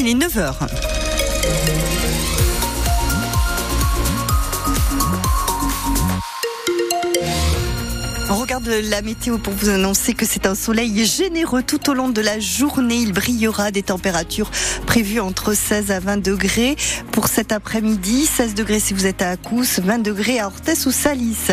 il est 9h. On regarde la météo pour vous annoncer que c'est un soleil généreux tout au long de la journée. Il brillera des températures prévues entre 16 à 20 degrés pour cet après-midi. 16 degrés si vous êtes à Acous, 20 degrés à Orthès ou Salis.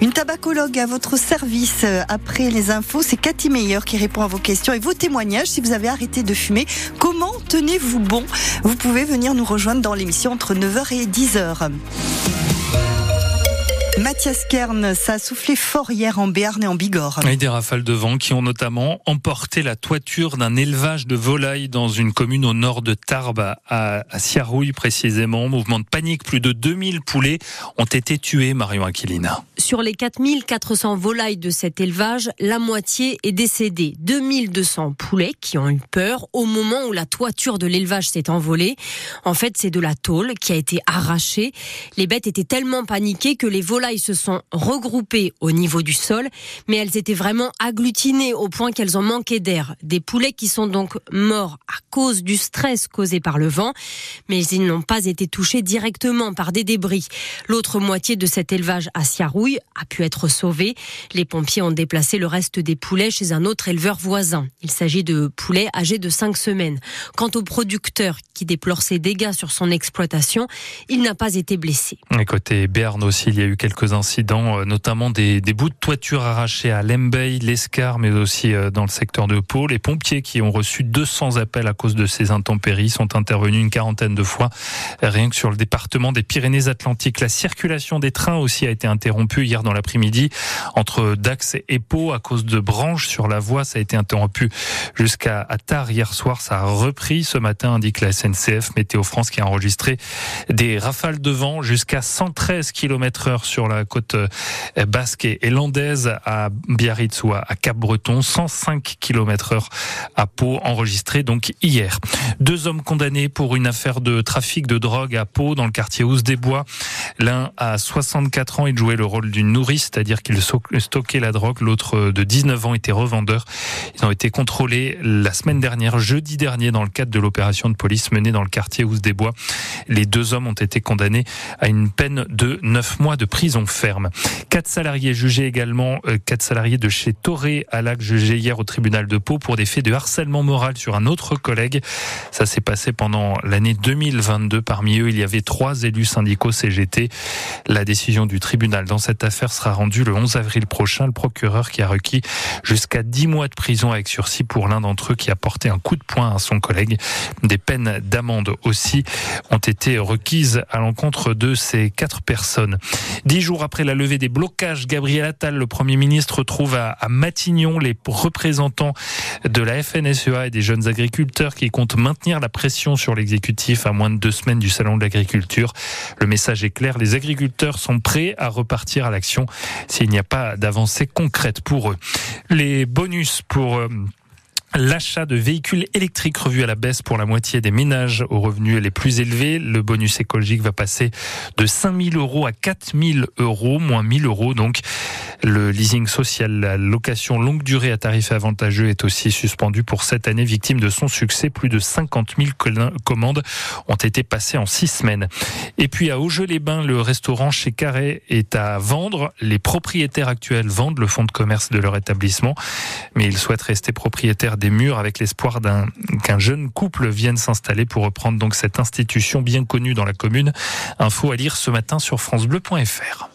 Une tabacologue à votre service après les infos. C'est Cathy Meyer qui répond à vos questions et vos témoignages. Si vous avez arrêté de fumer, comment tenez-vous bon? Vous pouvez venir nous rejoindre dans l'émission entre 9h et 10h. Mathias Kern, ça a soufflé fort hier en Béarn et en Bigorre. Et des rafales de vent qui ont notamment emporté la toiture d'un élevage de volailles dans une commune au nord de Tarbes, à, Siarouille précisément. Mouvement de panique, plus de 2000 poulets ont été tués, Marion Aquilina. Sur les 4400 volailles de cet élevage, la moitié est décédée. 2200 poulets qui ont eu peur au moment où la toiture de l'élevage s'est envolée. En fait, c'est de la tôle qui a été arrachée. Les bêtes étaient tellement paniquées que les volailles se sont regroupées au niveau du sol, mais elles étaient vraiment agglutinées au point qu'elles ont manqué d'air. Des poulets qui sont donc morts à cause du stress causé par le vent, mais ils n'ont pas été touchés directement par des débris. L'autre moitié de cet élevage à Siarouille a pu être sauvée. Les pompiers ont déplacé le reste des poulets chez un autre éleveur voisin. Il s'agit de poulets âgés de 5 semaines. Quant au producteur qui déplore ses dégâts sur son exploitation, il n'a pas été blessé. Côté Berne aussi, il y a eu quelques incidents, euh, notamment des, des, bouts de toiture arrachés à Lembey, l'Escar, mais aussi euh, dans le secteur de Pau. Les pompiers qui ont reçu 200 appels à cause de ces intempéries sont intervenus une quarantaine de fois, rien que sur le département des Pyrénées-Atlantiques. La circulation des trains aussi a été interrompue hier dans l'après-midi entre Dax et Pau à cause de branches sur la voie. Ça a été interrompu jusqu'à tard hier soir. Ça a repris ce matin, indique la SNCF. Météo France qui a enregistré des rafales de vent jusqu'à 113 km heure sur la côte euh, basque et landaise à Biarritz ou à Cap-Breton, 105 km heure à Pau, enregistré donc hier. Deux hommes condamnés pour une affaire de trafic de drogue à Pau, dans le quartier Housse des Bois. L'un a 64 ans, il jouait le rôle d'une nourrice, c'est-à-dire qu'il stockait la drogue. L'autre de 19 ans était revendeur. Ils ont été contrôlés la semaine dernière, jeudi dernier, dans le cadre de l'opération de police menée dans le quartier Housse des Bois. Les deux hommes ont été condamnés à une peine de 9 mois de prison ferme. Quatre salariés jugés également, euh, quatre salariés de chez Toré à Lac jugés hier au tribunal de Pau pour des faits de harcèlement moral sur un autre collègue. Ça s'est passé pendant l'année 2022. Parmi eux, il y avait trois élus syndicaux CGT. La décision du tribunal dans cette affaire sera rendue le 11 avril prochain. Le procureur qui a requis jusqu'à 10 mois de prison avec sursis pour l'un d'entre eux qui a porté un coup de poing à son collègue. Des peines d'amende aussi ont été requises à l'encontre de ces quatre personnes. Dix jours après la levée des blocages, Gabriel Attal, le Premier ministre, retrouve à, Matignon les représentants de la FNSEA et des jeunes agriculteurs qui comptent maintenir la pression sur l'exécutif à moins de deux semaines du Salon de l'agriculture. Le message est clair, les agriculteurs sont prêts à repartir à l'action s'il n'y a pas d'avancée concrète pour eux. Les bonus pour... Euh, L'achat de véhicules électriques revu à la baisse pour la moitié des ménages aux revenus les plus élevés. Le bonus écologique va passer de 5 000 euros à 4 000 euros, moins 1 000 euros. Donc, le leasing social, la location longue durée à tarif avantageux est aussi suspendu pour cette année, victime de son succès. Plus de 50 000 commandes ont été passées en six semaines. Et puis à Augeux-les-Bains, le restaurant chez Carré est à vendre. Les propriétaires actuels vendent le fonds de commerce de leur établissement, mais ils souhaitent rester propriétaires des murs avec l'espoir qu'un jeune couple vienne s'installer pour reprendre donc cette institution bien connue dans la commune. Info à lire ce matin sur francebleu.fr.